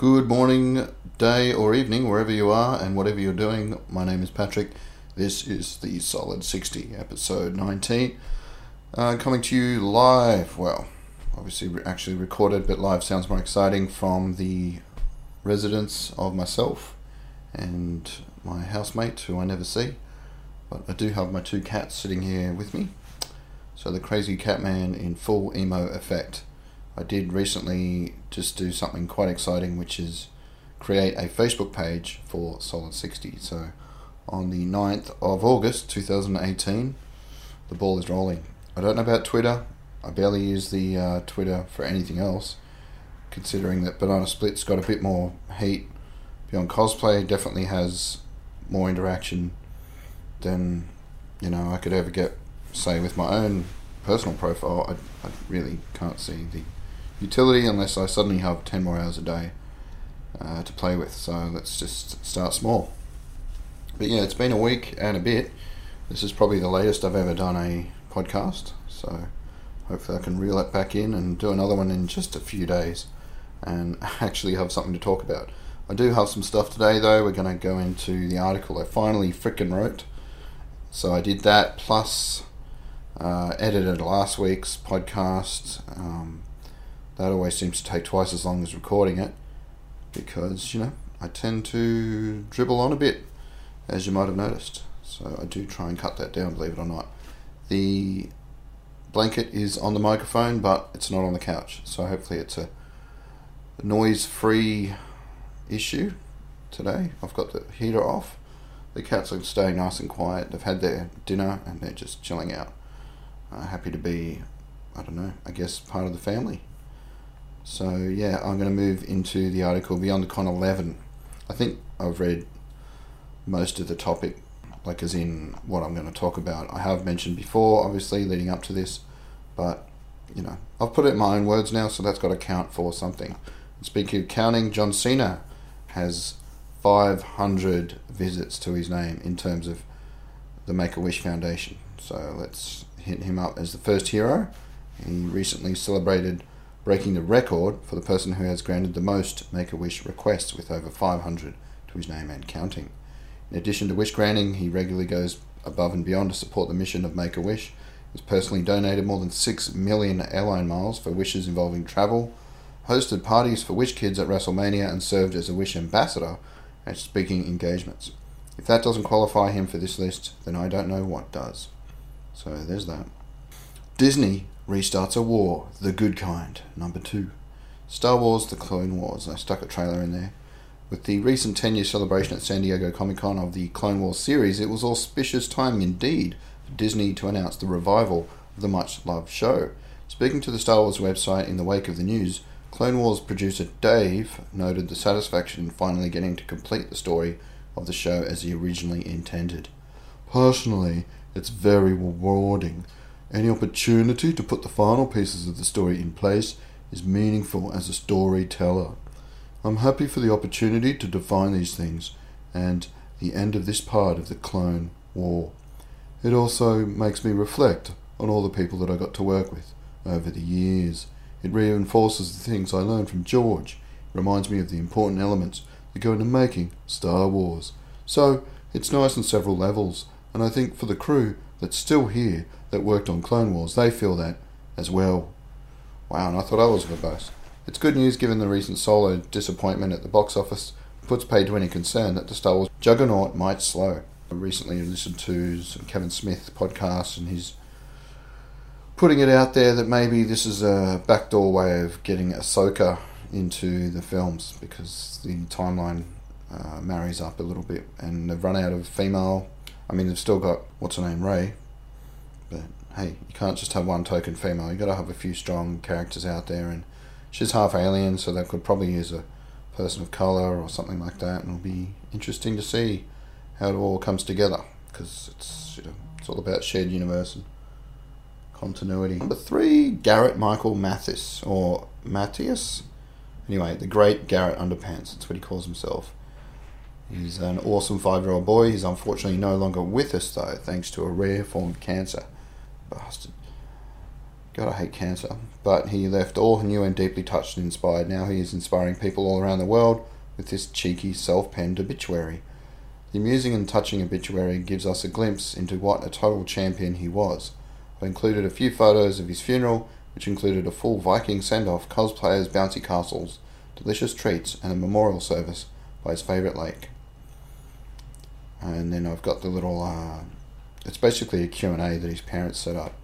Good morning, day, or evening, wherever you are and whatever you're doing. My name is Patrick. This is the Solid 60, episode 19. Uh, coming to you live, well, obviously actually recorded, but live sounds more exciting from the residence of myself and my housemate, who I never see. But I do have my two cats sitting here with me. So the crazy cat man in full emo effect. I did recently just do something quite exciting, which is create a Facebook page for Solid 60. So on the 9th of August 2018, the ball is rolling. I don't know about Twitter. I barely use the uh, Twitter for anything else, considering that Banana Split's got a bit more heat. Beyond Cosplay definitely has more interaction than you know I could ever get, say, with my own personal profile. I, I really can't see the utility unless I suddenly have 10 more hours a day uh, to play with. So let's just start small. But yeah, it's been a week and a bit. This is probably the latest I've ever done a podcast. So hopefully I can reel it back in and do another one in just a few days and actually have something to talk about. I do have some stuff today though. We're going to go into the article I finally frickin' wrote. So I did that plus uh, edited last week's podcast. Um, that always seems to take twice as long as recording it because, you know, I tend to dribble on a bit, as you might have noticed. So I do try and cut that down, believe it or not. The blanket is on the microphone, but it's not on the couch. So hopefully it's a noise free issue today. I've got the heater off. The cats are staying nice and quiet. They've had their dinner and they're just chilling out. Uh, happy to be, I don't know, I guess part of the family. So yeah, I'm going to move into the article Beyond the Con 11. I think I've read most of the topic, like as in what I'm going to talk about. I have mentioned before, obviously, leading up to this, but you know, I've put it in my own words now, so that's got to count for something. Speaking of counting, John Cena has 500 visits to his name in terms of the Make a Wish Foundation. So let's hit him up as the first hero. He recently celebrated breaking the record for the person who has granted the most Make a Wish requests with over 500 to his name and counting. In addition to wish granting, he regularly goes above and beyond to support the mission of Make a Wish. He's personally donated more than 6 million airline miles for wishes involving travel, hosted parties for Wish Kids at WrestleMania, and served as a Wish ambassador at speaking engagements. If that doesn't qualify him for this list, then I don't know what does. So there's that. Disney restarts a war, the good kind, number two. Star Wars The Clone Wars. I stuck a trailer in there. With the recent 10 year celebration at San Diego Comic Con of the Clone Wars series, it was auspicious time indeed for Disney to announce the revival of the much loved show. Speaking to the Star Wars website in the wake of the news, Clone Wars producer Dave noted the satisfaction in finally getting to complete the story of the show as he originally intended. Personally, it's very rewarding. Any opportunity to put the final pieces of the story in place is meaningful as a storyteller. I'm happy for the opportunity to define these things and the end of this part of the Clone War. It also makes me reflect on all the people that I got to work with over the years. It reinforces the things I learned from George. It reminds me of the important elements that go into making Star Wars. So, it's nice on several levels, and I think for the crew that's still here that worked on Clone Wars, they feel that as well. Wow, and I thought I was verbose. It's good news given the recent solo disappointment at the box office puts paid to any concern that the Star Wars juggernaut might slow. I recently listened to Kevin Smith podcast and he's putting it out there that maybe this is a backdoor way of getting Ahsoka into the films because the timeline uh, marries up a little bit and they've run out of female. I mean, they've still got what's her name, Rey, but hey, you can't just have one token female. You got to have a few strong characters out there, and she's half alien, so they could probably use a person of color or something like that, and it'll be interesting to see how it all comes together because it's you know it's all about shared universe and continuity. Number three, Garrett Michael Mathis or Matthias. Anyway, the great Garrett Underpants. That's what he calls himself. He's an awesome five-year-old boy. He's unfortunately no longer with us though, thanks to a rare form of cancer. Bastard. God, I hate cancer. But he left all new and deeply touched and inspired. Now he is inspiring people all around the world with this cheeky self penned obituary. The amusing and touching obituary gives us a glimpse into what a total champion he was. I've included a few photos of his funeral, which included a full Viking send off, cosplayers, bouncy castles, delicious treats, and a memorial service by his favourite lake. And then I've got the little, uh, it's basically a Q&A that his parents set up.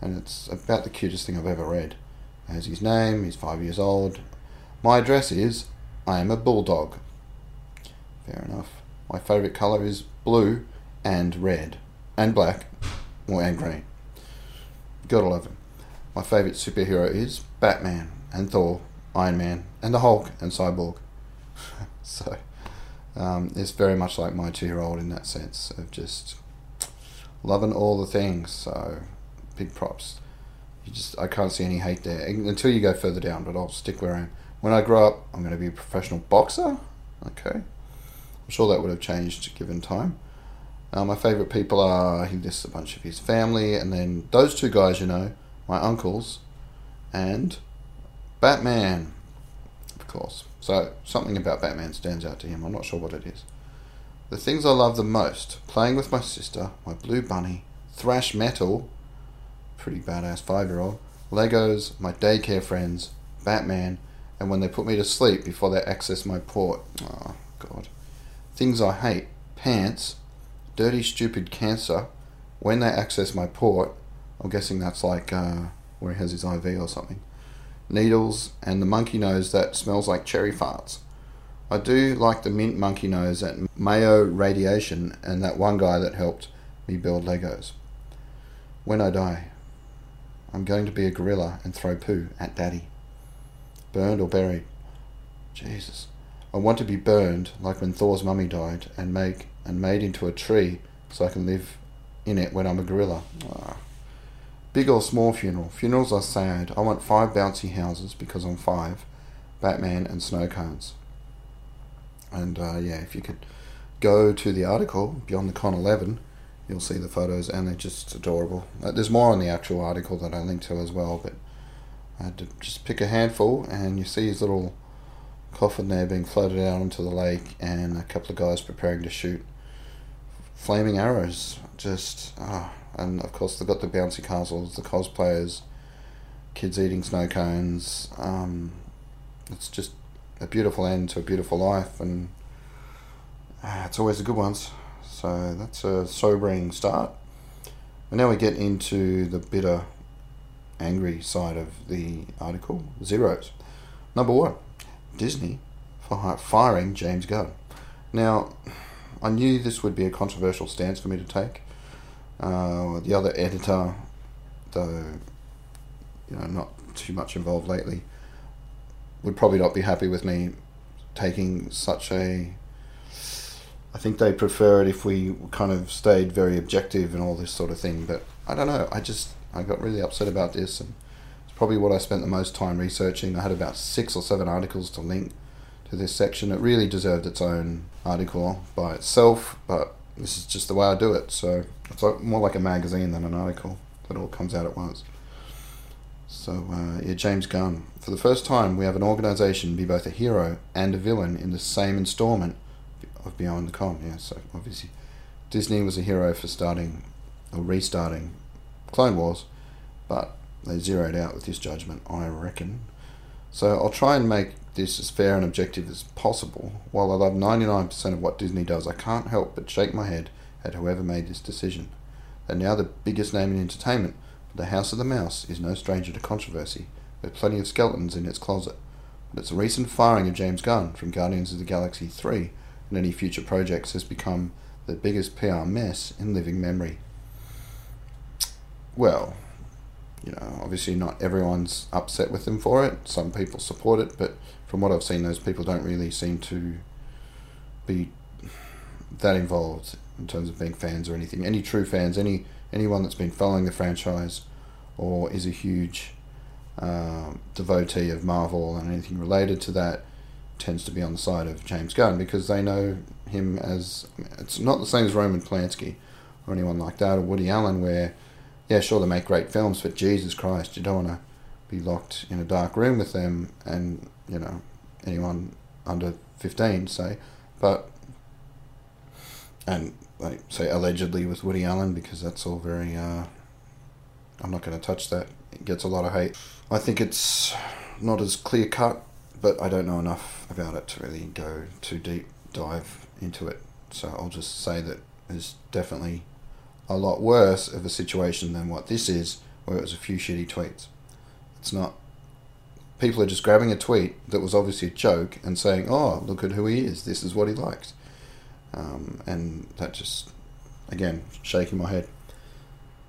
And it's about the cutest thing I've ever read. It has his name, he's five years old. My address is, I am a bulldog. Fair enough. My favourite colour is blue and red. And black. Or and green. Gotta love him. My favourite superhero is Batman and Thor, Iron Man, and the Hulk and Cyborg. so, um, it's very much like my two year old in that sense of just loving all the things. So, big props. You just I can't see any hate there until you go further down. But I'll stick where I am. When I grow up, I'm going to be a professional boxer. Okay, I'm sure that would have changed given time. Uh, my favourite people are he lists a bunch of his family, and then those two guys, you know, my uncles, and Batman, of course. So something about Batman stands out to him. I'm not sure what it is. The things I love the most: playing with my sister, my blue bunny, thrash metal, pretty badass five year old, Legos, my daycare friends, Batman, and when they put me to sleep before they access my port. Oh, God. Things I hate pants, dirty, stupid cancer, when they access my port. I'm guessing that's like uh, where he has his IV or something. Needles, and the monkey nose that smells like cherry farts. I do like the mint monkey nose at Mayo Radiation and that one guy that helped me build Legos. When I die, I'm going to be a gorilla and throw poo at daddy. Burned or buried? Jesus. I want to be burned like when Thor's mummy died and make and made into a tree so I can live in it when I'm a gorilla. Ah. Big or small funeral. Funerals are sad. I want five bouncy houses because I'm five. Batman and snow cones. And uh, yeah, if you could go to the article Beyond the Con 11, you'll see the photos and they're just adorable. Uh, there's more on the actual article that I linked to as well, but I had to just pick a handful and you see his little coffin there being floated out onto the lake and a couple of guys preparing to shoot flaming arrows. Just, ah, and of course they've got the bouncy castles, the cosplayers, kids eating snow cones. Um, it's just a beautiful end to a beautiful life and ah, it's always the good ones. So that's a sobering start. And now we get into the bitter, angry side of the article zeros. Number one, Disney for firing James Gunn. Now, I knew this would be a controversial stance for me to take. Uh, the other editor, though, you know, not too much involved lately, would probably not be happy with me taking such a I think they prefer it if we kind of stayed very objective and all this sort of thing. But I don't know. I just I got really upset about this, and it's probably what I spent the most time researching. I had about six or seven articles to link to this section. It really deserved its own article by itself, but this is just the way I do it. So it's more like a magazine than an article that all comes out at once. So uh, yeah, James Gunn. For the first time, we have an organisation be both a hero and a villain in the same instalment of Beyond the Con. Yeah, so obviously Disney was a hero for starting or restarting Clone Wars, but they zeroed out with this judgment, I reckon. So I'll try and make this as fair and objective as possible. While I love 99% of what Disney does, I can't help but shake my head at whoever made this decision. They're now the biggest name in entertainment, the House of the Mouse is no stranger to controversy, with plenty of skeletons in its closet. But its recent firing of James Gunn from Guardians of the Galaxy 3 and any future projects has become the biggest PR mess in living memory. Well, you know, obviously not everyone's upset with them for it. Some people support it, but from what I've seen, those people don't really seem to be that involved in terms of being fans or anything. Any true fans, any anyone that's been following the franchise or is a huge uh, devotee of Marvel and anything related to that tends to be on the side of James Gunn because they know him as it's not the same as Roman Polanski or anyone like that or Woody Allen where yeah, sure, they make great films, but Jesus Christ, you don't want to be locked in a dark room with them and, you know, anyone under 15, say. But, and like say allegedly with Woody Allen because that's all very. Uh, I'm not going to touch that. It gets a lot of hate. I think it's not as clear cut, but I don't know enough about it to really go too deep dive into it. So I'll just say that it's definitely a lot worse of a situation than what this is, where it was a few shitty tweets. It's not. People are just grabbing a tweet that was obviously a joke and saying, "Oh, look at who he is. This is what he likes." Um, and that just, again, shaking my head.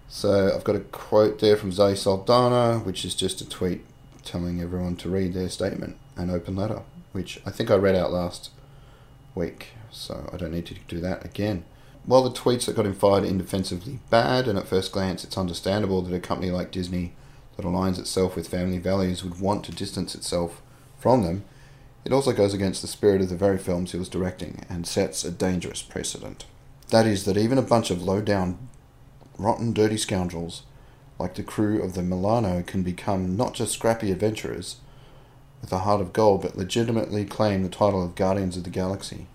So I've got a quote there from Zoe Saldana, which is just a tweet telling everyone to read their statement, an open letter, which I think I read out last week, so I don't need to do that again. While the tweets that got him fired are indefensibly bad, and at first glance it's understandable that a company like Disney that aligns itself with family values would want to distance itself from them, it also goes against the spirit of the very films he was directing and sets a dangerous precedent. That is, that even a bunch of low down, rotten, dirty scoundrels like the crew of the Milano can become not just scrappy adventurers with a heart of gold, but legitimately claim the title of Guardians of the Galaxy.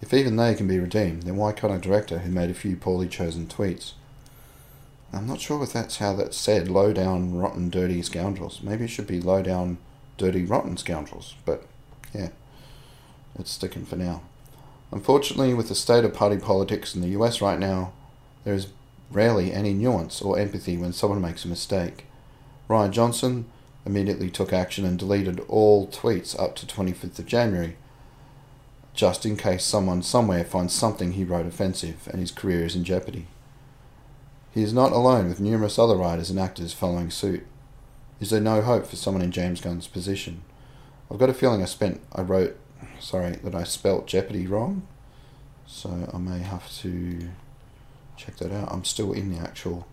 If even they can be redeemed, then why can't a director who made a few poorly chosen tweets? I'm not sure if that's how that's said, low down, rotten, dirty scoundrels. Maybe it should be low down, dirty, rotten scoundrels, but yeah, it's sticking for now. Unfortunately, with the state of party politics in the US right now, there is rarely any nuance or empathy when someone makes a mistake. Rian Johnson immediately took action and deleted all tweets up to 25th of January, just in case someone somewhere finds something he wrote offensive and his career is in jeopardy. He is not alone, with numerous other writers and actors following suit. Is there no hope for someone in James Gunn's position? I've got a feeling I spent, I wrote, sorry, that I spelt Jeopardy wrong. So I may have to check that out. I'm still in the actual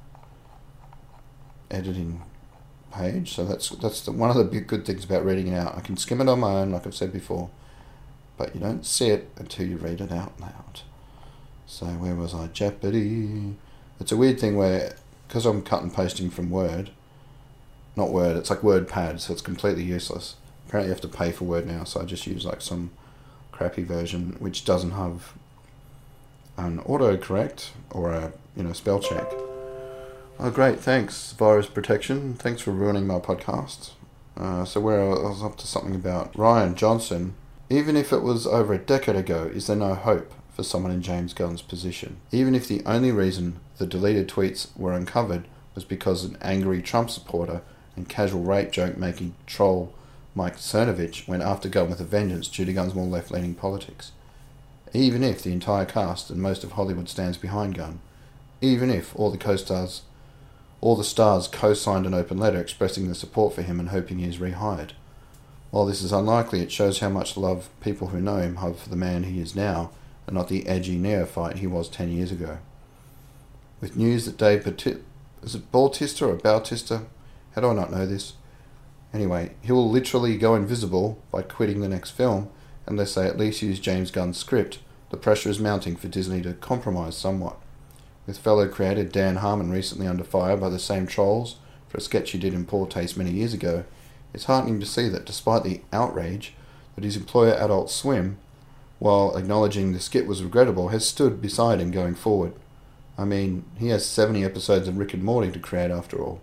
editing page, so that's that's the, one of the big good things about reading it out. I can skim it on my own, like I've said before, but you don't see it until you read it out loud. So where was I? Jeopardy. It's a weird thing where, because I'm cut and pasting from Word, not Word, it's like WordPad, so it's completely useless apparently you have to pay for Word now, so I just use like some crappy version which doesn't have an autocorrect or a you know spell check. Oh great, thanks virus protection. Thanks for ruining my podcast. Uh, so where I was up to something about Rian Johnson. Even if it was over a decade ago, is there no hope for someone in James Gunn's position? Even if the only reason the deleted tweets were uncovered was because an angry Trump supporter and casual rape joke making troll Mike Cernovich went after Gunn with a vengeance due to Gunn's more left leaning politics. Even if the entire cast and most of Hollywood stands behind Gunn, even if all the co stars all the stars co signed an open letter expressing their support for him and hoping he is rehired. While this is unlikely, it shows how much love people who know him have for the man he is now and not the edgy neophyte he was ten years ago. With news that Dave is it Bautista or Bautista? How do I not know this? Anyway, he will literally go invisible by quitting the next film unless they at least use James Gunn's script. The pressure is mounting for Disney to compromise somewhat. With fellow creator Dan Harmon recently under fire by the same trolls for a sketch he did in poor taste many years ago, it's heartening to see that despite the outrage that his employer Adult Swim, while acknowledging the skit was regrettable, has stood beside him going forward. I mean, he has 70 episodes of Rick and Morty to create after all.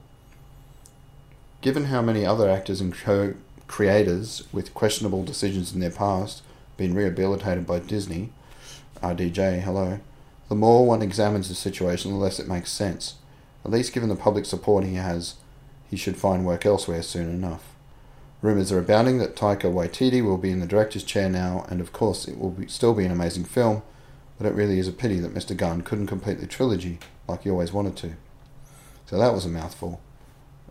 Given how many other actors and co creators with questionable decisions in their past been rehabilitated by Disney, RDJ, hello, the more one examines the situation, the less it makes sense. At least given the public support he has, he should find work elsewhere soon enough. Rumours are abounding that Taika Waititi will be in the director's chair now, and of course it will be, still be an amazing film, but it really is a pity that Mr. Gunn couldn't complete the trilogy like he always wanted to. So that was a mouthful.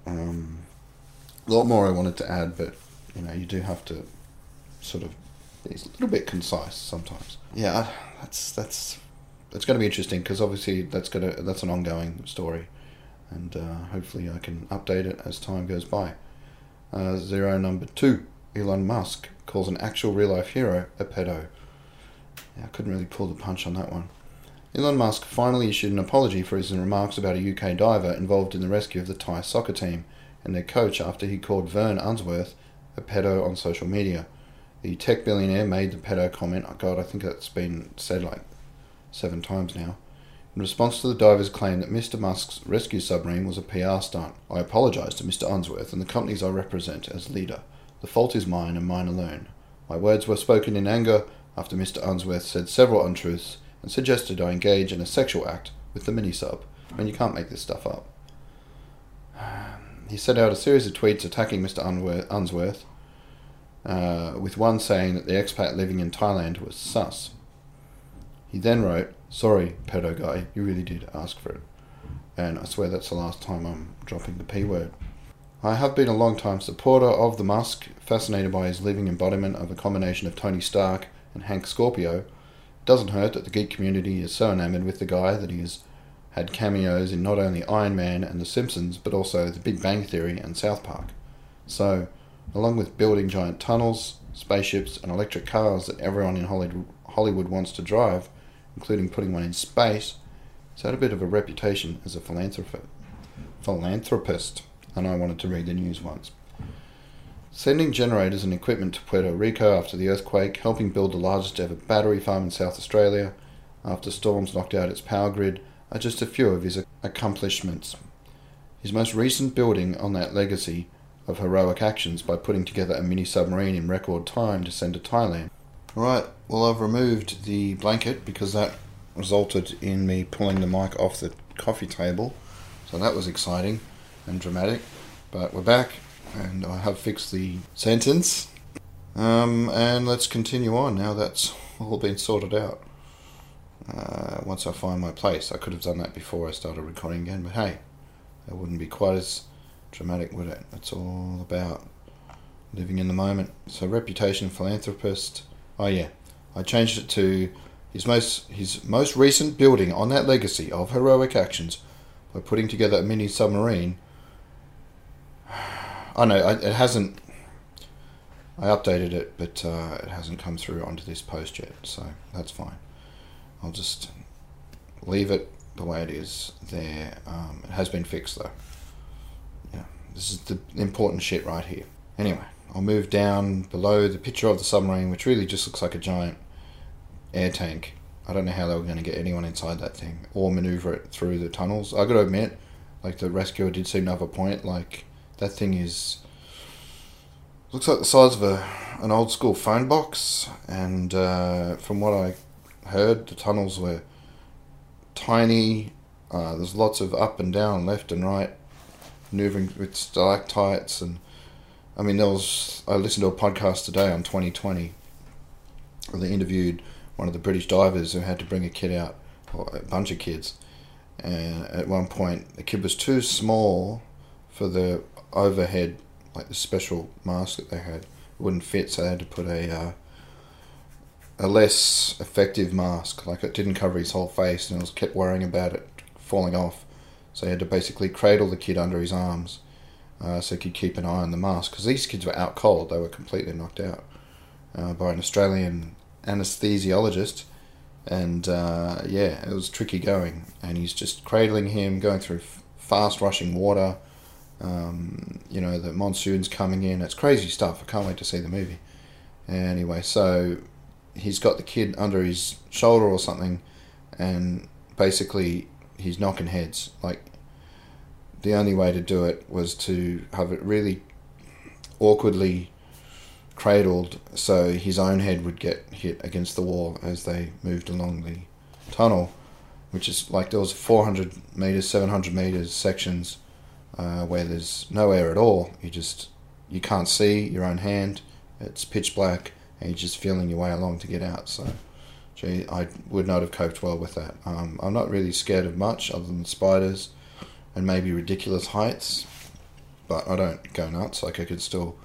Um, a lot more I wanted to add, but you know, you do have to sort of be a little bit concise sometimes. Yeah, that's that's that's going to be interesting because obviously that's going to that's an ongoing story, and uh, hopefully I can update it as time goes by. Uh, zero number two, Elon Musk calls an actual real life hero a pedo. Yeah, I couldn't really pull the punch on that one. Elon Musk finally issued an apology for his remarks about a UK diver involved in the rescue of the Thai soccer team and their coach after he called Vern Unsworth a pedo on social media. The tech billionaire made the pedo comment. Oh God, I think that's been said like seven times now. In response to the diver's claim that Mr. Musk's rescue submarine was a PR stunt, I apologise to Mr. Unsworth and the companies I represent as leader. The fault is mine and mine alone. My words were spoken in anger after Mr. Unsworth said several untruths and suggested I engage in a sexual act with the mini sub. I mean, you can't make this stuff up. He sent out a series of tweets attacking Mr. Unsworth, uh, with one saying that the expat living in Thailand was sus. He then wrote, Sorry, pedo guy, you really did ask for it. And I swear that's the last time I'm dropping the P word. I have been a long time supporter of the Musk, fascinated by his living embodiment of a combination of Tony Stark and Hank Scorpio, doesn't hurt that the geek community is so enamored with the guy that he has had cameos in not only Iron Man and The Simpsons, but also The Big Bang Theory and South Park. So, along with building giant tunnels, spaceships, and electric cars that everyone in Hollywood wants to drive, including putting one in space, he's had a bit of a reputation as a philanthropist. Philanthropist, and I wanted to read the news once. Sending generators and equipment to Puerto Rico after the earthquake, helping build the largest ever battery farm in South Australia after storms knocked out its power grid are just a few of his accomplishments. His most recent building on that legacy of heroic actions by putting together a mini submarine in record time to send to Thailand. Right, well, I've removed the blanket because that resulted in me pulling the mic off the coffee table, so that was exciting and dramatic. But we're back and I have fixed the sentence. Um, and let's continue on now that's all been sorted out. Uh, once I find my place, I could have done that before I started recording again, but hey, that wouldn't be quite as dramatic, would it? It's all about living in the moment. So, reputation philanthropist. Oh yeah, I changed it to his most his most recent building on that legacy of heroic actions by putting together a mini submarine I know it hasn't. I updated it, but uh, it hasn't come through onto this post yet, so that's fine. I'll just leave it the way it is there. Um, it has been fixed though. Yeah, this is the important shit right here. Anyway, I'll move down below the picture of the submarine, which really just looks like a giant air tank. I don't know how they were going to get anyone inside that thing or maneuver it through the tunnels. I got to admit, like the rescuer did seem to have a point. Like that thing is looks like the size of a an old school phone box, and uh, from what I heard, the tunnels were tiny. Uh, there's lots of up and down, left and right, maneuvering with stalactites, and I mean there was. I listened to a podcast today on 2020 where they interviewed one of the British divers who had to bring a kid out, or a bunch of kids, and at one point the kid was too small for the overhead, like the special mask that they had, It wouldn't fit, so they had to put a uh, a less effective mask. Like it didn't cover his whole face, and I was kept worrying about it falling off. So he had to basically cradle the kid under his arms, uh, so he could keep an eye on the mask. Because these kids were out cold; they were completely knocked out uh, by an Australian anesthesiologist. And uh, yeah, it was tricky going. And he's just cradling him, going through f- fast rushing water um, you know, the monsoon's coming in. It's crazy stuff. I can't wait to see the movie. Anyway, so he's got the kid under his shoulder or something, and basically he's knocking heads. Like, the only way to do it was to have it really awkwardly cradled so his own head would get hit against the wall as they moved along the tunnel, which is like there was 400 meters, 700 meters sections uh, where there's no air at all. You just you can't see your own hand. It's pitch black, and you're just feeling your way along to get out. So, gee, I would not have coped well with that. Um, I'm not really scared of much other than spiders and maybe ridiculous heights, but I don't go nuts. Like I could still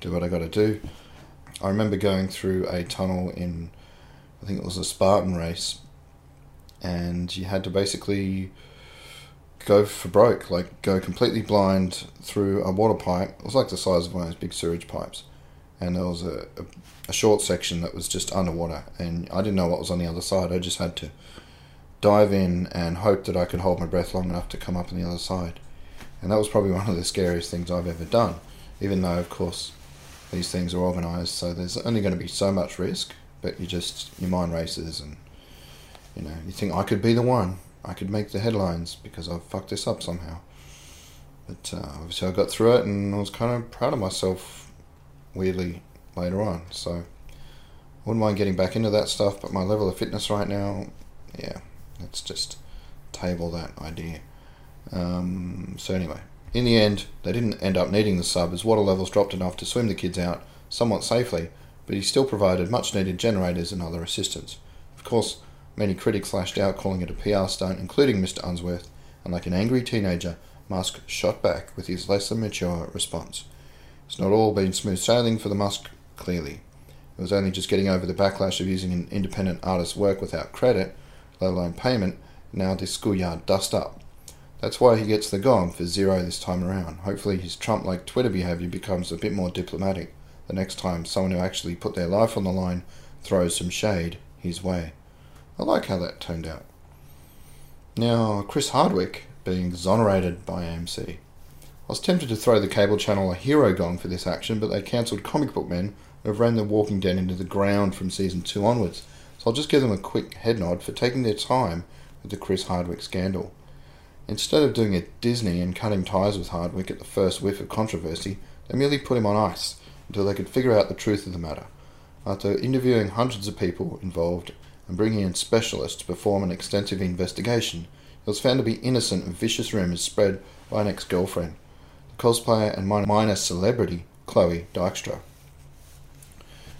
do what I got to do. I remember going through a tunnel in, I think it was a Spartan race, and you had to basically go for broke, like go completely blind through a water pipe. It was like the size of one of those big sewage pipes, and there was a, a, a, short section that was just underwater, and I didn't know what was on the other side. I just had to dive in and hope that I could hold my breath long enough to come up on the other side. And that was probably one of the scariest things I've ever done, even though, of course, these things are organised, so there's only going to be so much risk, but you just, your mind races and, you know, you think, I could be the one. I could make the headlines because I've fucked this up somehow. But uh, obviously I got through it and I was kind of proud of myself, weirdly, later on. So wouldn't mind getting back into that stuff, but my level of fitness right now, yeah, let's just table that idea. Um, so anyway, in the end, they didn't end up needing the sub as water levels dropped enough to swim the kids out somewhat safely, but he still provided much needed generators and other assistance. Of course, many critics lashed out calling it a PR stunt, including Mr. Unsworth, and like an angry teenager, Musk shot back with his less than mature response. It's not all been smooth sailing for the Musk, clearly. It was only just getting over the backlash of using an independent artist's work without credit, let alone payment, now this schoolyard dust up. That's why he gets the gong for zero this time around. Hopefully, his Trump like Twitter behaviour becomes a bit more diplomatic the next time someone who actually put their life on the line throws some shade his way. I like how that turned out. Now, Chris Hardwick being exonerated by AMC. I was tempted to throw the cable channel a hero gong for this action, but they cancelled comic book men who have ran The Walking Dead into the ground from season 2 onwards, so I'll just give them a quick head nod for taking their time with the Chris Hardwick scandal. Instead of doing a Disney and cutting ties with Hardwick at the first whiff of controversy, they merely put him on ice until they could figure out the truth of the matter. After interviewing hundreds of people involved and bringing in specialists to perform an extensive investigation, he was found to be innocent of vicious rumours spread by an ex girlfriend, cosplayer and minor celebrity Chloe Dykstra.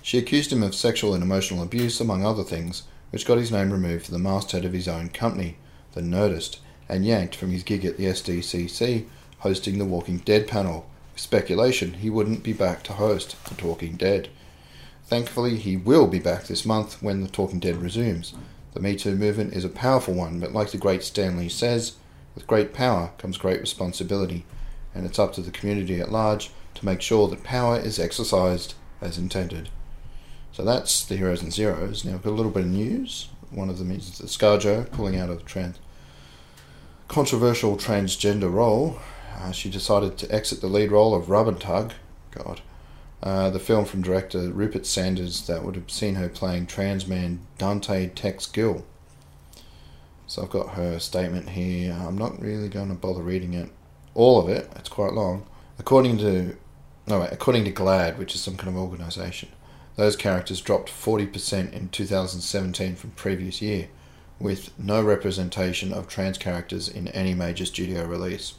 She accused him of sexual and emotional abuse, among other things, which got his name removed from the masthead of his own company, The Nerdist, and yanked from his gig at the SDCC hosting the Walking Dead panel, speculation he wouldn't be back to host The Talking Dead. Thankfully, he will be back this month when The Talking Dead resumes. The Me Too movement is a powerful one, but like the great Stan Lee says, with great power comes great responsibility, and it's up to the community at large to make sure that power is exercised as intended. So that's the Heroes and Zeros. Now, I've got a little bit of news. One of them is the ScarJo pulling out of trans controversial transgender role. Uh, she decided to exit the lead role of Rub and Tug. God. Uh, the film from director Rupert Sanders that would have seen her playing trans man Dante Tex Gill. So I've got her statement here. I'm not really going to bother reading it, all of it. It's quite long. According to, no wait, according to GLAAD, which is some kind of organisation, those characters dropped 40% in 2017 from previous year with no representation of trans characters in any major studio release.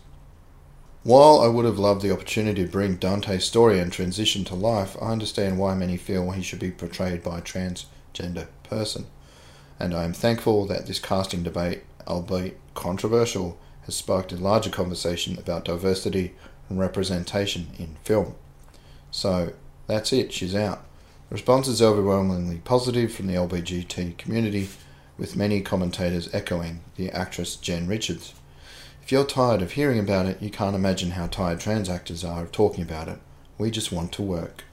While I would have loved the opportunity to bring Dante's story and transition to life, I understand why many feel he should be portrayed by a transgender person. And I am thankful that this casting debate, albeit controversial, has sparked a larger conversation about diversity and representation in film. So that's it, she's out. The response is overwhelmingly positive from the LBGT community, with many commentators echoing the actress Jen Richards. If you're tired of hearing about it, you can't imagine how tired trans actors are of talking about it. We just want to work.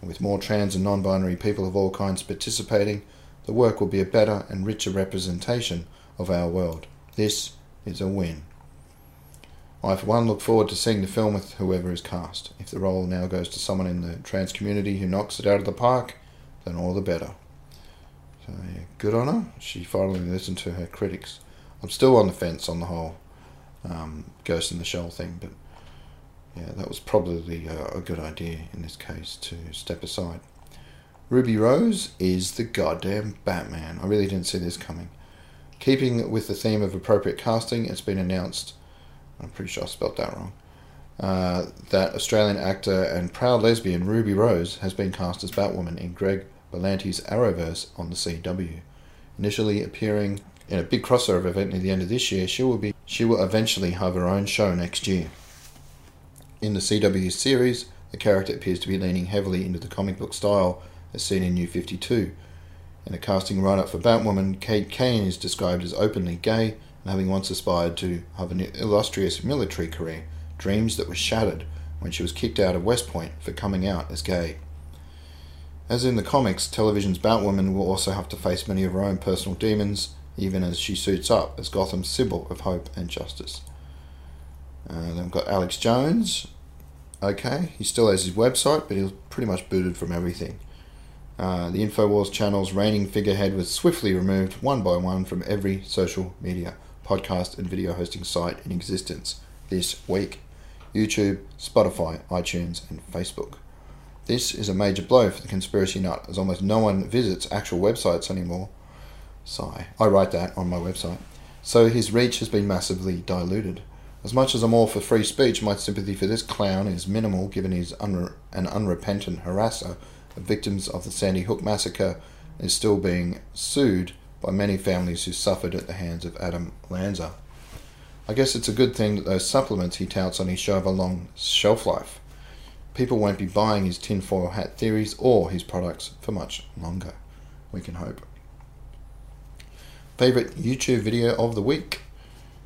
And with more trans and non binary people of all kinds participating, the work will be a better and richer representation of our world. This is a win. I, for one, look forward to seeing the film with whoever is cast. If the role now goes to someone in the trans community who knocks it out of the park, then all the better. So, yeah, good on her. She finally listened to her critics. I'm still on the fence on the whole um, Ghost in the Shell thing, but yeah, that was probably a, a good idea in this case to step aside. Ruby Rose is the goddamn Batman. I really didn't see this coming. Keeping with the theme of appropriate casting, it's been announced, I'm pretty sure I spelled that wrong, uh, that Australian actor and proud lesbian Ruby Rose has been cast as Batwoman in Greg Berlanti's Arrowverse on the CW. Initially appearing in a big crossover event near the end of this year, she will be she will eventually have her own show next year. In the CW series, the character appears to be leaning heavily into the comic book style as seen in New 52. In a casting write up for Batwoman, Kate Kane is described as openly gay having once aspired to have an illustrious military career, dreams that were shattered when she was kicked out of West Point for coming out as gay. As in the comics, television's Batwoman will also have to face many of her own personal demons even as she suits up as Gotham's symbol of hope and justice. Uh, then we've got Alex Jones. Okay, he still has his website, but he's pretty much booted from everything. Uh, the InfoWars channel's reigning figurehead was swiftly removed one by one from every social media, podcast, and video hosting site in existence this week YouTube, Spotify, iTunes, and Facebook. This is a major blow for the conspiracy nut, as almost no one visits actual websites anymore. Sigh. I write that on my website. So his reach has been massively diluted. As much as I'm all for free speech, my sympathy for this clown is minimal given he's unre- an unrepentant harasser of victims of the Sandy Hook massacre is still being sued by many families who suffered at the hands of Adam Lanza. I guess it's a good thing that those supplements he touts on his show have a long shelf life. People won't be buying his tinfoil hat theories or his products for much longer. We can hope. Favourite YouTube video of the week?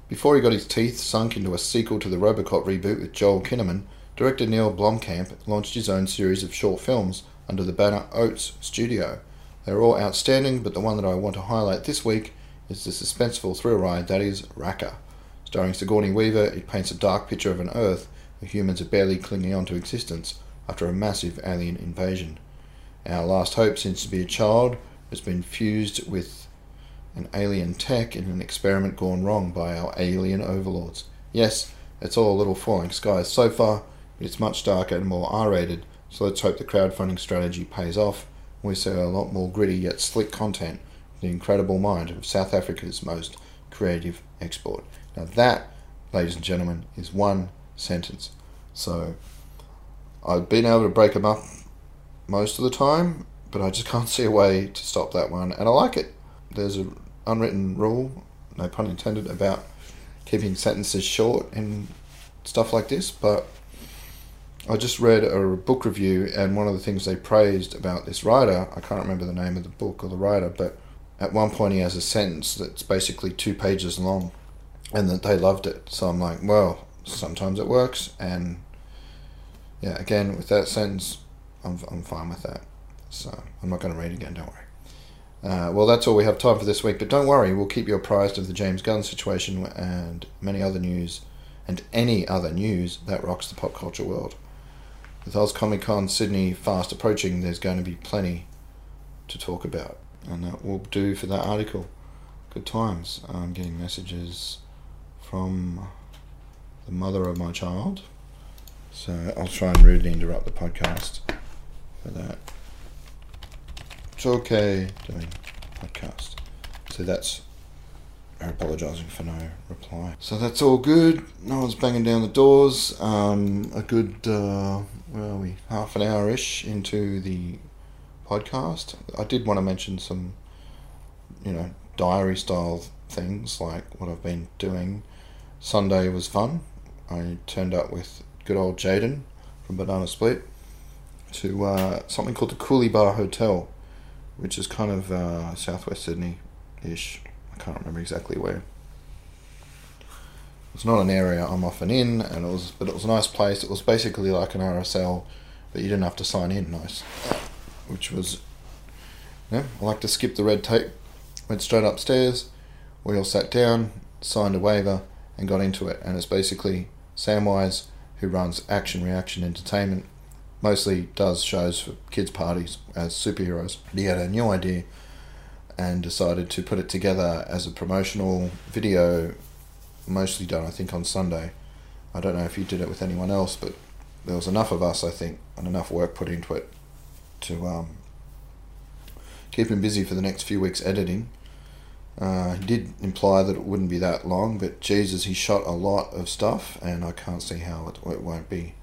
Before he got his teeth sunk into a sequel to the Robocop reboot with Joel Kinnaman, director Neil Blomkamp launched his own series of short films under the banner Oats Studio. They're all outstanding, but the one that I want to highlight this week is the suspenseful thrill ride that is Rakka. Starring Sigourney Weaver, it paints a dark picture of an Earth where humans are barely clinging on to existence after a massive alien invasion. Our last hope seems to be a child who's been fused with an alien tech in an experiment gone wrong by our alien overlords. Yes, it's all a little falling skies so far, but it's much darker and more R rated, so let's hope the crowdfunding strategy pays off we see a lot more gritty yet slick content the incredible mind of South Africa's most creative export. Now, that, ladies and gentlemen, is one sentence. So, I've been able to break them up most of the time, but I just can't see a way to stop that one, and I like it. There's an unwritten rule, no pun intended, about keeping sentences short and stuff like this, but I just read a book review, and one of the things they praised about this writer, I can't remember the name of the book or the writer, but at one point he has a sentence that's basically two pages long and that they loved it. So I'm like, well, sometimes it works, and yeah, again with that sentence, I'm I'm fine with that. So I'm not going to read again. Don't worry. Uh, well, that's all we have time for this week. But don't worry, we'll keep you apprised of the James Gunn situation and many other news, and any other news that rocks the pop culture world. With Oz Comic Con Sydney fast approaching, there's going to be plenty to talk about, and that will do for that article. Good times. I'm getting messages from the mother of my child. So I'll try and rudely interrupt the podcast for that. It's okay doing podcast. So that's her apologising for no reply. So that's all good. No one's banging down the doors. Um, a good, uh, where are we? Half an hour ish into the podcast. I did want to mention some, you know, diary style things like what I've been doing Sunday was fun. I turned up with good old Jaden from Banana Split to uh, something called the Coolibah Hotel, which is kind of uh, southwest Sydney ish. I can't remember exactly where. It's not an area I'm often in, and it was, but it was a nice place. It was basically like an RSL, but you didn't have to sign in. Nice, which was, yeah. I like to skip the red tape. Went straight upstairs. We all sat down, signed a waiver, and got into it. And it's basically Samwise, who runs Action Reaction Entertainment, mostly does shows for kids' parties as superheroes. He had a new idea and decided to put it together as a promotional video, mostly done, I think, on Sunday. I don't know if he did it with anyone else, but there was enough of us, I think, and enough work put into it to um, keep him busy for the next few weeks editing uh, he did imply that it wouldn't be that long, but Jesus, he shot a lot of stuff, and I can't see how it, it won't be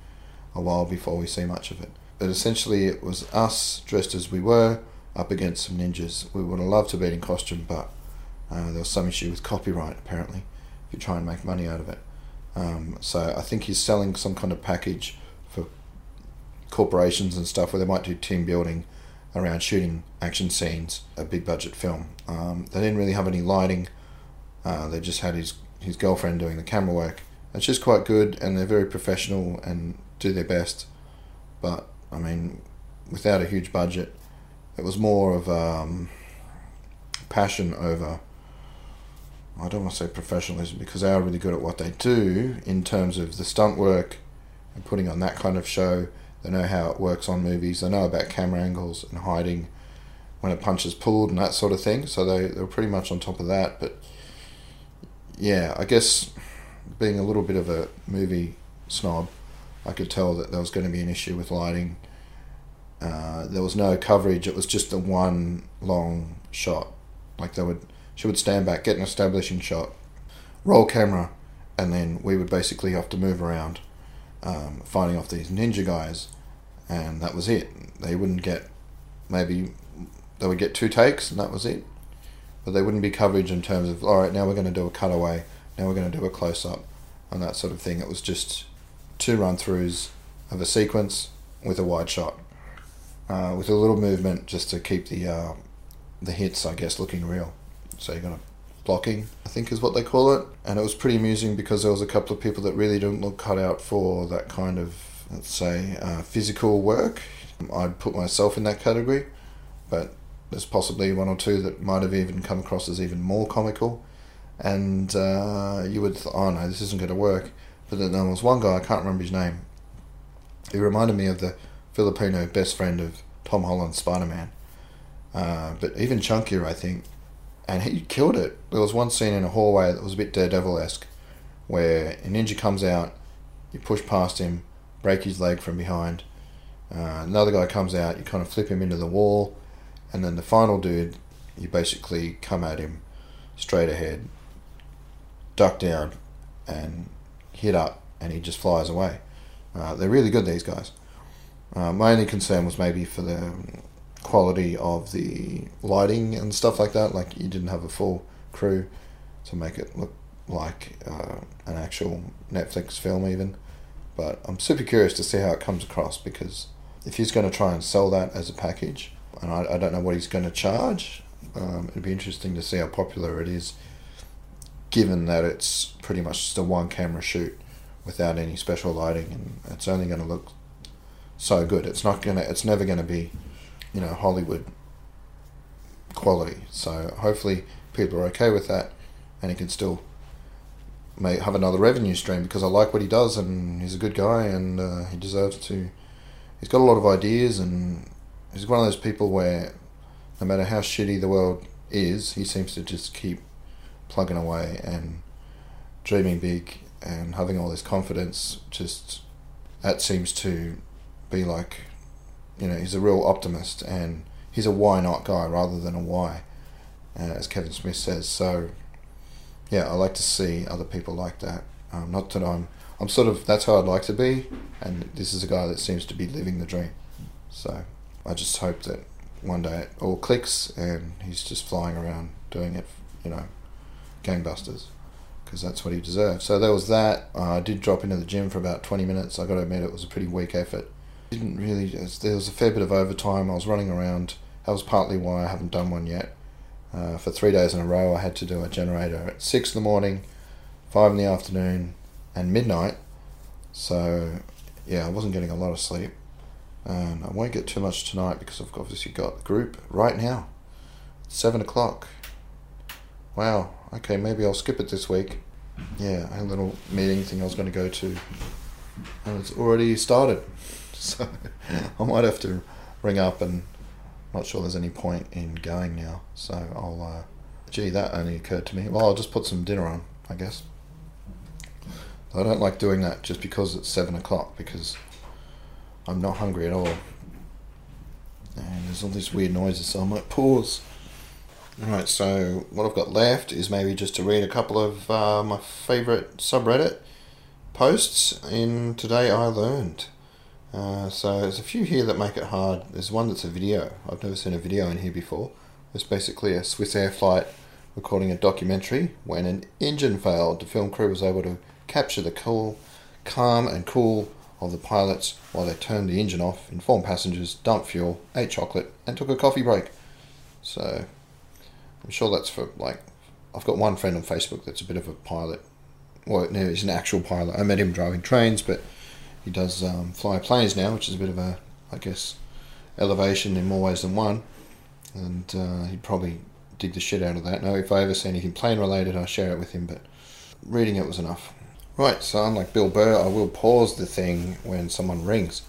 a while before we see much of it. But essentially, it was us dressed as we were up against some ninjas. We would have loved to be in costume, but uh, there was some issue with copyright apparently. If you try and make money out of it, um, so I think he's selling some kind of package for corporations and stuff where they might do team building around shooting action scenes, a big budget film. Um, they didn't really have any lighting. Uh, they just had his his girlfriend doing the camera work. It's just quite good, and they're very professional and do their best. But I mean, without a huge budget, it was more of um, passion over I don't want to say professionalism because they are really good at what they do in terms of the stunt work and putting on that kind of show. They know how it works on movies. They know about camera angles and hiding when a punch is pulled and that sort of thing. So they, they were pretty much on top of that. But yeah, I guess being a little bit of a movie snob, I could tell that there was going to be an issue with lighting. Uh, there was no coverage. It was just the one long shot. Like they would, she would stand back, get an establishing shot, roll camera, and then we would basically have to move around, um, fighting off these ninja guys, and that was it. They wouldn't get maybe they would get two takes and that was it. But they wouldn't be coverage in terms of all right, now we're going to do a cutaway, now we're going to do a close up, and that sort of thing. It was just two run throughs of a sequence with a wide shot, uh, with a little movement just to keep the uh, the hits, I guess, looking real. So you're gonna blocking, I think is what they call it, and it was pretty amusing because there was a couple of people that really didn't look cut out for that kind of let's say uh, physical work. I'd put myself in that category, but there's possibly one or two that might have even come across as even more comical, and uh, you would th- oh no, this isn't going to work. But then there was one guy I can't remember his name. He reminded me of the Filipino best friend of Tom Holland's Spider Man, uh, but even chunkier, I think. And he killed it. There was one scene in a hallway that was a bit Daredevil esque, where a ninja comes out, you push past him, break his leg from behind. Uh, another guy comes out, you kind of flip him into the wall, and then the final dude, you basically come at him straight ahead, duck down, and hit up, and he just flies away. Uh, they're really good, these guys. Uh, my only concern was maybe for the quality of the lighting and stuff like that. Like you didn't have a full crew to make it look like uh, an actual Netflix film, even. But I'm super curious to see how it comes across because if he's going to try and sell that as a package, and I, I don't know what he's going to charge. Um, it'd be interesting to see how popular it is, given that it's pretty much just a one camera shoot without any special lighting, and it's only going to look so good. It's not gonna. It's never to be, you know, Hollywood quality. So hopefully people are okay with that, and he can still may have another revenue stream because I like what he does, and he's a good guy, and uh, he deserves to. He's got a lot of ideas, and he's one of those people where no matter how shitty the world is, he seems to just keep plugging away and dreaming big and having all this confidence. Just that seems to be like, you know, he's a real optimist and he's a why not guy rather than a why, uh, as Kevin Smith says. So, yeah, I like to see other people like that. Um, not that I'm, I'm sort of that's how I'd like to be, and this is a guy that seems to be living the dream. So. I just hope that one day it all clicks and he's just flying around doing it, you know, gangbusters, because that's what he deserves. So there was that. Uh, I did drop into the gym for about 20 minutes. I got to admit it was a pretty weak effort. Didn't really. There was a fair bit of overtime. I was running around. That was partly why I haven't done one yet. Uh, for three days in a row, I had to do a generator at six in the morning, five in the afternoon, and midnight. So yeah, I wasn't getting a lot of sleep. And I won't get too much tonight because I've obviously got the group right now. Seven o'clock. Wow. Okay, maybe I'll skip it this week. Yeah, a little meeting thing I was going to go to. And it's already started. So I might have to ring up and not sure there's any point in going now. So I'll, uh, gee, that only occurred to me. Well, I'll just put some dinner on, I guess. I don't like doing that just because it's seven o'clock because I'm not hungry at all. And there's all these weird noises, so I might pause. Alright, so what I've got left is maybe just to read a couple of uh, my favourite subreddit posts in Today I Learned. Uh, so there's a few here that make it hard. There's one that's a video. I've never seen a video in here before. It's basically a Swiss Air flight recording a documentary when an engine failed. The film crew was able to capture the cool, calm and cool of the pilots while they turned the engine off, informed passengers, dumped fuel, ate chocolate, and took a coffee break. So I'm sure that's for like I've got one friend on Facebook that's a bit of a pilot. Well, no, he's an actual pilot. I met him driving trains, but he does um, fly planes now, which is a bit of a, I guess, elevation in more ways than one. And uh, he'd probably dig the shit out of that. Now, if I ever see anything plane related, I'll share it with him, but reading it was enough. Right, so unlike Bill Burr, I will pause the thing when someone rings.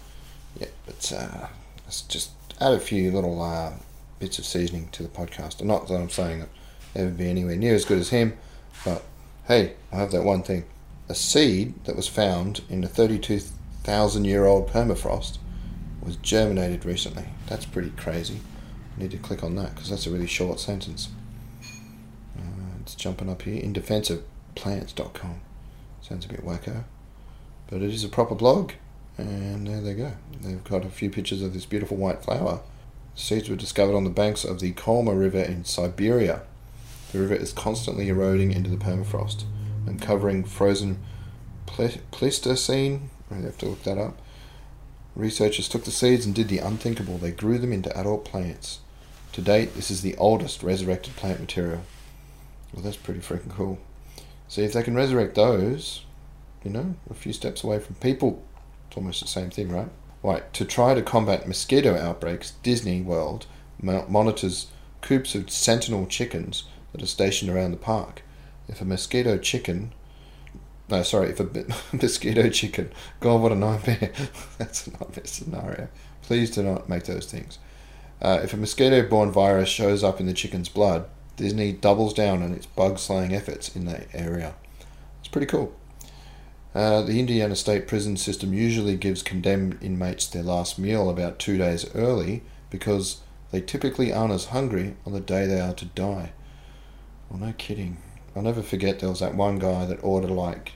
Yeah, but uh, let's just add a few little uh, bits of seasoning to the podcast. Not that I'm saying that ever be anywhere near as good as him, but hey, I have that one thing. A seed that was found in a 32,000 year old permafrost was germinated recently. That's pretty crazy. I need to click on that because that's a really short sentence. Uh, it's jumping up here. In defense of plants.com. Sounds a bit wacko. But it is a proper blog. And there they go. They've got a few pictures of this beautiful white flower. Seeds were discovered on the banks of the Kolyma River in Siberia. The river is constantly eroding into the permafrost and covering frozen Pleistocene. I have to look that up. Researchers took the seeds and did the unthinkable. They grew them into adult plants. To date, this is the oldest resurrected plant material. Well, that's pretty freaking cool. See, if they can resurrect those, you know, a few steps away from people, it's almost the same thing, right? Right, to try to combat mosquito outbreaks, Disney World monitors coops of sentinel chickens that are stationed around the park. If a mosquito chicken, no, sorry, if a mosquito chicken, God, what a nightmare! That's a nightmare scenario. Please do not make those things. Uh, if a mosquito borne virus shows up in the chicken's blood, Disney doubles down on its bug slaying efforts in that area. It's pretty cool. Uh, the Indiana state prison system usually gives condemned inmates their last meal about two days early because they typically aren't as hungry on the day they are to die. Well, no kidding. I'll never forget there was that one guy that ordered like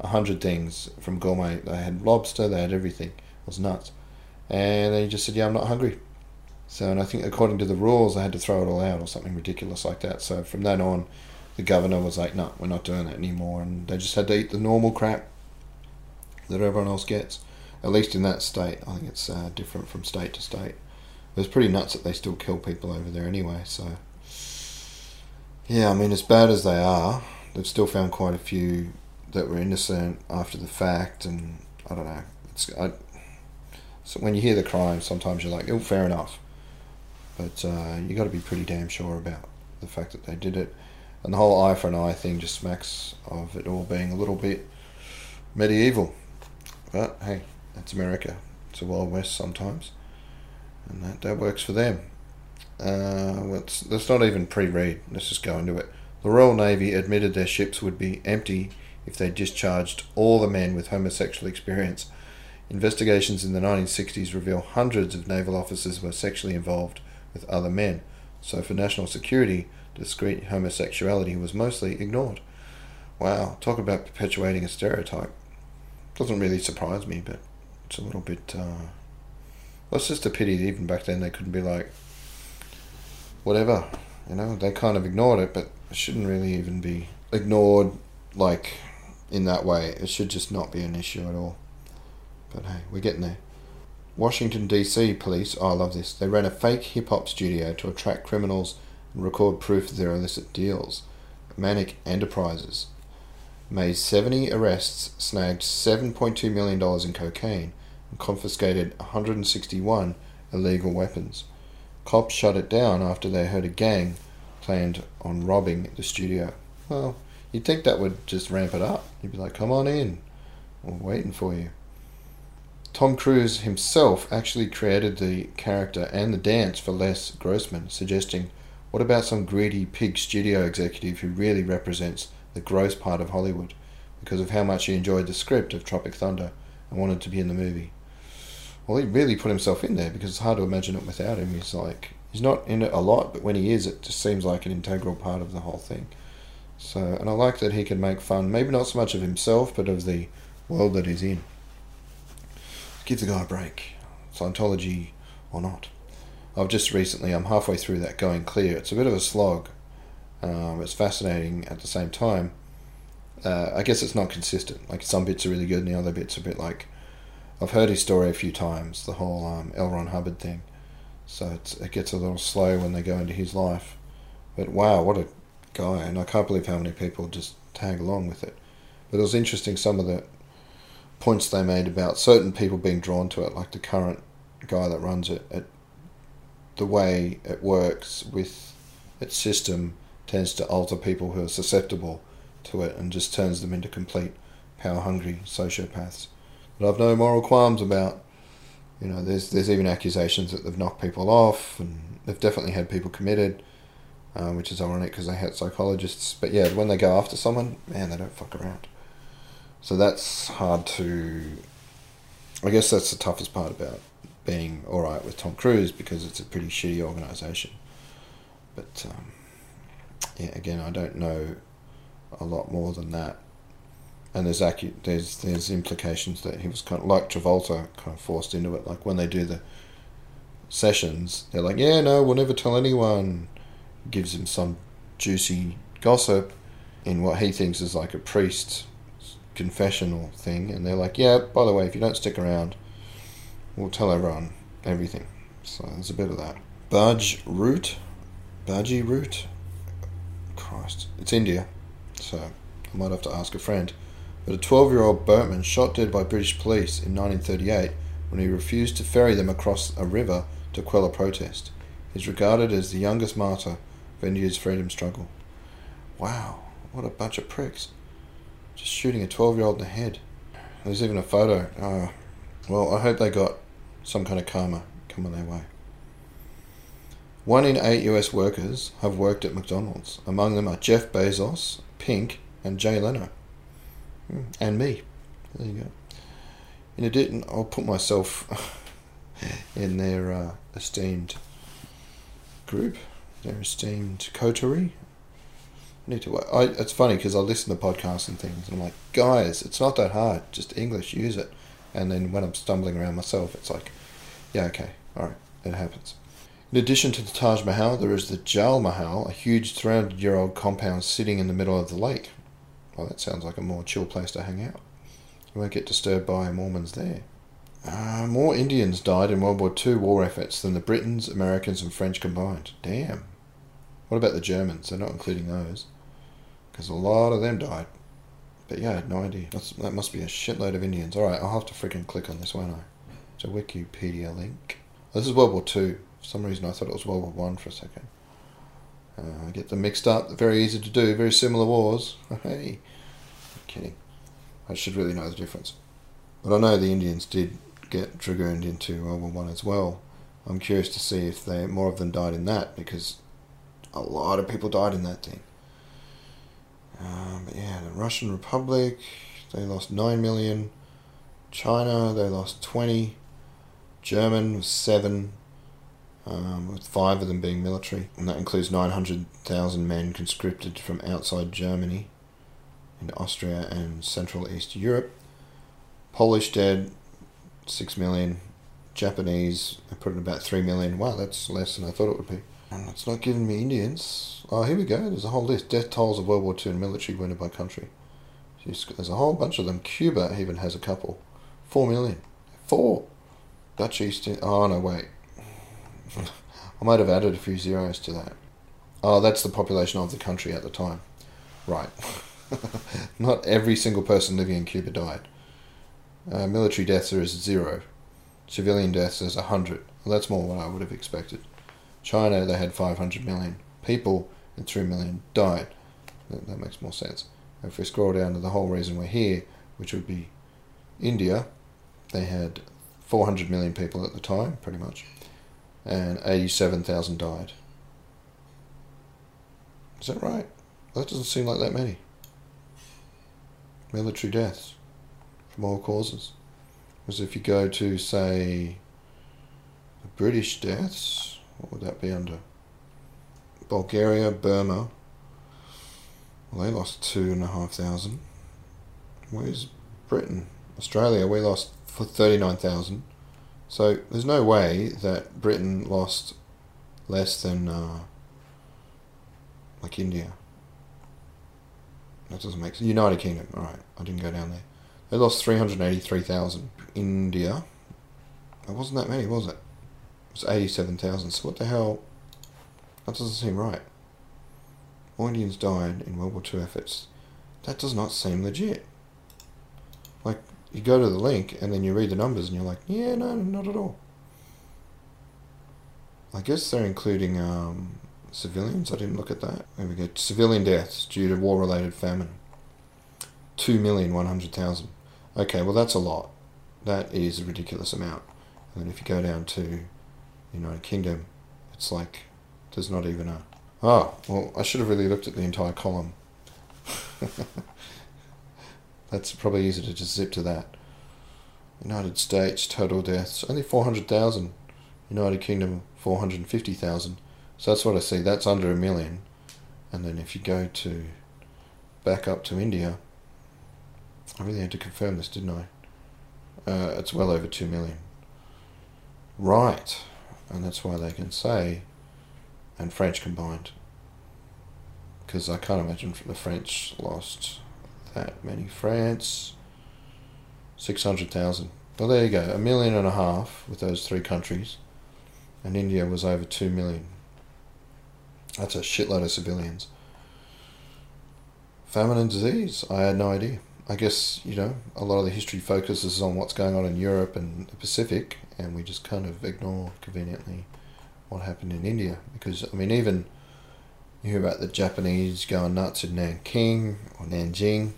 a hundred things from gourmet. They had lobster, they had everything. It was nuts. And then he just said, Yeah, I'm not hungry. So, and I think according to the rules, they had to throw it all out or something ridiculous like that. So from then on, the governor was like, No, we're not doing that anymore. And they just had to eat the normal crap that everyone else gets. At least in that state. I think it's uh, different from state to state. It was pretty nuts that they still kill people over there anyway, so. Yeah, I mean, as bad as they are, they've still found quite a few that were innocent after the fact, and I don't know. It's I, so when you hear the crime, sometimes you're like, oh, fair enough, but uh, you got to be pretty damn sure about the fact that they did it, and the whole eye for an eye thing just smacks of it all being a little bit medieval. But hey, that's America. It's a wild west sometimes, and that that works for them. Uh, let's, let's not even pre-read. Let's just go into it. The Royal Navy admitted their ships would be empty if they discharged all the men with homosexual experience. Investigations in the 1960s reveal hundreds of naval officers were sexually involved with other men. So, for national security, discreet homosexuality was mostly ignored. Wow, talk about perpetuating a stereotype. Doesn't really surprise me, but it's a little bit. Uh, well, it's just a pity that even back then they couldn't be like, whatever. You know, they kind of ignored it, but it shouldn't really even be ignored like in that way. It should just not be an issue at all. But hey, we're getting there. Washington D.C. police, oh, I love this. They ran a fake hip hop studio to attract criminals and record proof of their illicit deals. Manic Enterprises made 70 arrests, snagged $7.2 million in cocaine, and confiscated 161 illegal weapons. Cops shut it down after they heard a gang planned on robbing the studio. Well, you'd think that would just ramp it up. You'd be like, come on in. We're waiting for you. Tom Cruise himself actually created the character and the dance for Les Grossman, suggesting, what about some greedy pig studio executive who really represents the gross part of Hollywood because of how much he enjoyed the script of Tropic Thunder and wanted to be in the movie? well, he really put himself in there because it's hard to imagine it without him. He's like he's not in it a lot, but when he is, it just seems like an integral part of the whole thing. So, and I like that he can make fun, maybe not so much of himself, but of the world that he's in. Give the guy a break, Scientology or not. I've just recently, I'm halfway through that Going Clear. It's a bit of a slog. Um, it's fascinating at the same time. Uh, I guess it's not consistent. Like some bits are really good, and the other bits are a bit like I've heard his story a few times, the whole um, L. Ron Hubbard thing. So it gets a little slow when they go into his life. But wow, what a guy. And I can't believe how many people just tag along with it. But it was interesting some of the points they made about certain people being drawn to it, like the current guy that runs it, it the way it works with its system tends to alter people who are susceptible to it and just turns them into complete power hungry sociopaths that I've no moral qualms about. You know, there's there's even accusations that they've knocked people off, and they've definitely had people committed, um, which is ironic because they had psychologists. But yeah, when they go after someone, man, they don't fuck around. So that's hard to. I guess that's the toughest part about being all right with Tom Cruise because it's a pretty shitty organization. But um, yeah, again, I don't know a lot more than that. And there's acu- there's there's implications that he was kind of like Travolta, kind of forced into it. Like when they do the sessions, they're like, "Yeah, no, we'll never tell anyone." Gives him some juicy gossip in what he thinks is like a priest confessional thing, and they're like, "Yeah, by the way, if you don't stick around, we'll tell everyone everything." So there's a bit of that. Budge root, Budgie root. Christ, it's India, so I might have to ask a friend. But a 12 year old boatman shot dead by British police in 1938 when he refused to ferry them across a river to quell a protest. He's regarded as the youngest martyr India's freedom struggle. Wow, what a bunch of pricks. Just shooting a 12 year old in the head. There's even a photo. Oh, well, I hope they got some kind of karma coming their way. One in eight US workers have worked at McDonald's. Among them are Jeff Bezos, Pink, and Jay Leno. Hmm, and me. There you go. In addition, I'll put myself in their uh, esteemed group, their esteemed coterie. I need to. I, it's funny because I listen to podcasts and things, and I'm like, guys, it's not that hard. Just English, use it. And then when I'm stumbling around myself, it's like, yeah, okay, all right, it happens. In addition to the Taj Mahal, there is the Jal Mahal, a huge 300 year old compound sitting in the middle of the lake. Well, that sounds like a more chill place to hang out. You won't get disturbed by Mormons there. Uh, more Indians died in World War II war efforts than the Britons, Americans, and French combined. Damn. What about the Germans? They're not including those. Because a lot of them died. But yeah, I had no idea. That's, that must be a shitload of Indians. Alright, I'll have to freaking click on this, won't I? It's a Wikipedia link. This is World War II. For some reason, I thought it was World War One for a second. Uh, I get them mixed up. very easy to do. Very similar wars. hey, I'm kidding. I should really know the difference. But I know the Indians did get dragooned into World War One as well. I'm curious to see if they more of them died in that because a lot of people died in that thing. Um, but yeah, the Russian Republic they lost nine million. China they lost twenty. German was seven um, with five of them being military, and that includes 900,000 men conscripted from outside Germany into Austria and Central East Europe. Polish dead, 6 million. Japanese, I put in about 3 million. Wow, that's less than I thought it would be. And it's not giving me Indians. Oh, here we go. There's a whole list. Death tolls of World War II and military wounded by country. There's a whole bunch of them. Cuba even has a couple. 4 million. Four. Dutch East. Oh, no, wait. I might have added a few zeros to that. Oh, that's the population of the country at the time. Right. Not every single person living in Cuba died. Uh, military deaths are zero. Civilian deaths is 100. Well, that's more than I would have expected. China, they had 500 million people and 3 million died. That, that makes more sense. If we scroll down to the whole reason we're here, which would be India, they had 400 million people at the time, pretty much and 87,000 died. Is that right? That doesn't seem like that many. Military deaths from all causes. Because if you go to, say, the British deaths, what would that be under? Bulgaria, Burma. Well, they lost two and a half thousand. Where's Britain? Australia, we lost for 39,000. So there's no way that Britain lost less than uh, like India. That doesn't make sense. United Kingdom. All right, I didn't go down there. They lost three hundred eighty-three thousand. India. It wasn't that many, was it? It was eighty-seven thousand. So what the hell? That doesn't seem right. All Indians died in World War II efforts. That does not seem legit. Like you go to the link and then you read the numbers and you're like, yeah, no, not at all. I guess they're including um, Civilians, I didn't look at that. There we go. Civilian deaths due to war related famine. 2,100,000. Okay, well, that's a lot. That is a ridiculous amount. And then if you go down to United Kingdom, it's like there's not even a. Oh, well, I should have really looked at the entire column. That's probably easy to just zip to that. United States total deaths only four hundred thousand. United Kingdom four hundred fifty thousand. So that's what I see. That's under a million. And then if you go to back up to India, I really had to confirm this, didn't I? Uh, it's well over two million. Right, and that's why they can say, and French combined, because I can't imagine the French lost that many. France, 600,000. Well, there you go, a million and a half with those three countries, and India was over 2 million. That's a shitload of civilians. Famine and disease, I had no idea. I guess, you know, a lot of the history focuses on what's going on in Europe and the Pacific, and we just kind of ignore conveniently what happened in India. Because, I mean, even you hear about the Japanese going nuts in Nanking or Nanjing,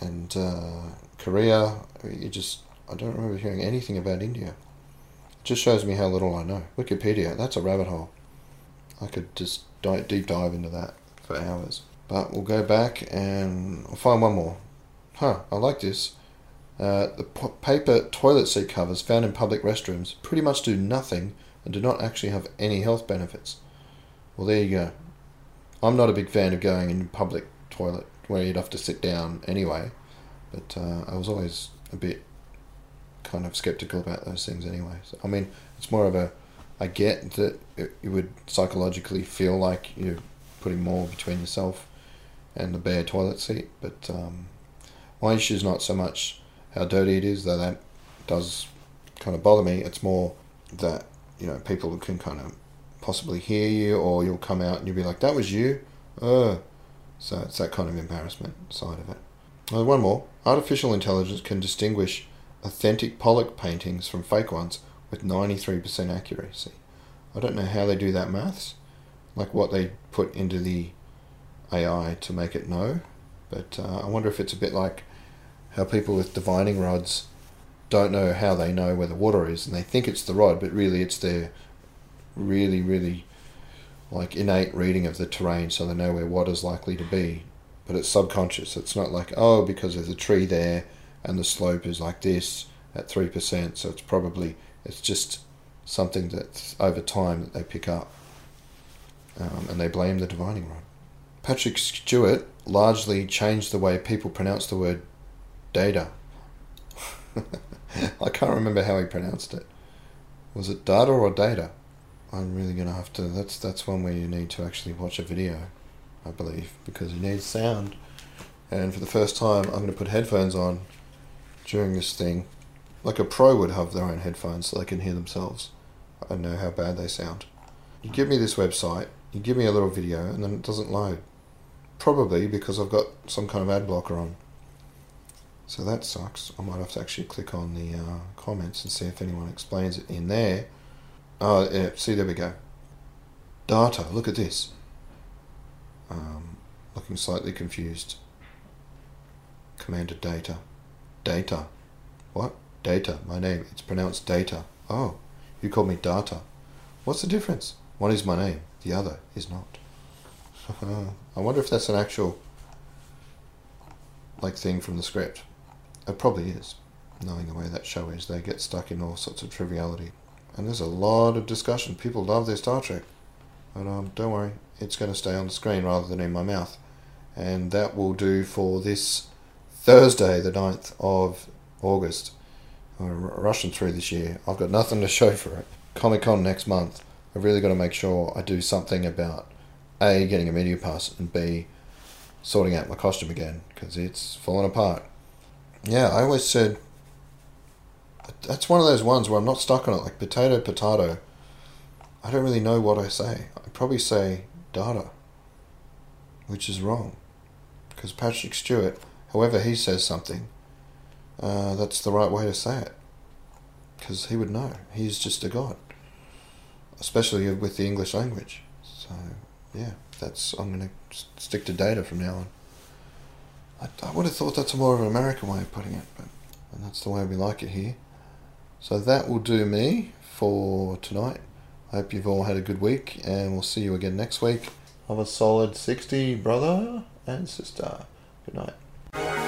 and uh, Korea. You just I don't remember hearing anything about India. It just shows me how little I know. Wikipedia, that's a rabbit hole. I could just deep dive into that for hours. But we'll go back and I'll find one more. Huh, I like this. Uh, the p- paper toilet seat covers found in public restrooms pretty much do nothing and do not actually have any health benefits. Well, there you go. I'm not a big fan of going in public toilet where you'd have to sit down anyway. But uh, I was always a bit kind of skeptical about those things anyway. So, I mean, it's more of a I get that it, you would psychologically feel like you're putting more between yourself and the bare toilet seat, but um, my issue is not so much how dirty it is, though that does kind of bother me. It's more that you know people can kind of possibly hear you, or you'll come out and you'll be like, "That was you." Uh, so it's that kind of embarrassment side of it. Uh, one more. Artificial intelligence can distinguish authentic Pollock paintings from fake ones with 93% accuracy. I don't know how they do that maths, like what they put into the AI to make it know, but uh, I wonder if it's a bit like how people with divining rods don't know how they know where the water is and they think it's the rod, but really it's their really, really like innate reading of the terrain so they know where water's likely to be. But it's subconscious. It's not like, oh, because there's a tree there and the slope is like this at 3%, so it's probably, it's just something that over time that they pick up. Um, and they blame the divining rod. Patrick Stewart largely changed the way people pronounce the word data. I can't remember how he pronounced it. Was it data or data? I'm really gonna have to. That's that's one where you need to actually watch a video, I believe, because you need sound. And for the first time, I'm gonna put headphones on during this thing, like a pro would have their own headphones so they can hear themselves. I know how bad they sound. You give me this website, you give me a little video, and then it doesn't load. Probably because I've got some kind of ad blocker on. So that sucks. I might have to actually click on the uh, comments and see if anyone explains it in there Oh, yeah, see, there we go. Data, look at this. Um, looking slightly confused. Commander data. Data. What? Data, my name. It's pronounced data. Oh, you called me data. What's the difference? One is my name, the other is not. I wonder if that's an actual like thing from the script. It probably is. Knowing the way that show is, they get stuck in all sorts of triviality. And there's a lot of discussion. People love their Star Trek. But um, don't worry, it's going to stay on the screen rather than in my mouth. And that will do for this Thursday, the 9th of August. I'm rushing through this year. I've got nothing to show for it. Comic Con next month. I've really got to make sure I do something about A, getting a media pass, and B, sorting out my costume again because it's falling apart. Yeah, I always said that's one of those ones where I'm not stuck on it. Like potato, potato. I don't really know what I say. I probably say data, which is wrong, because Patrick Stewart, however he says something, uh, that's the right way to say it, because he would know. He's just a god, especially with the English language. So yeah, that's I'm gonna stick to data from now on. I, I would have thought that's more of an American way of putting it, but and that's the way we like it here. So that will do me for tonight. I hope you've all had a good week, and we'll see you again next week. Have a solid 60, brother and sister. Good night.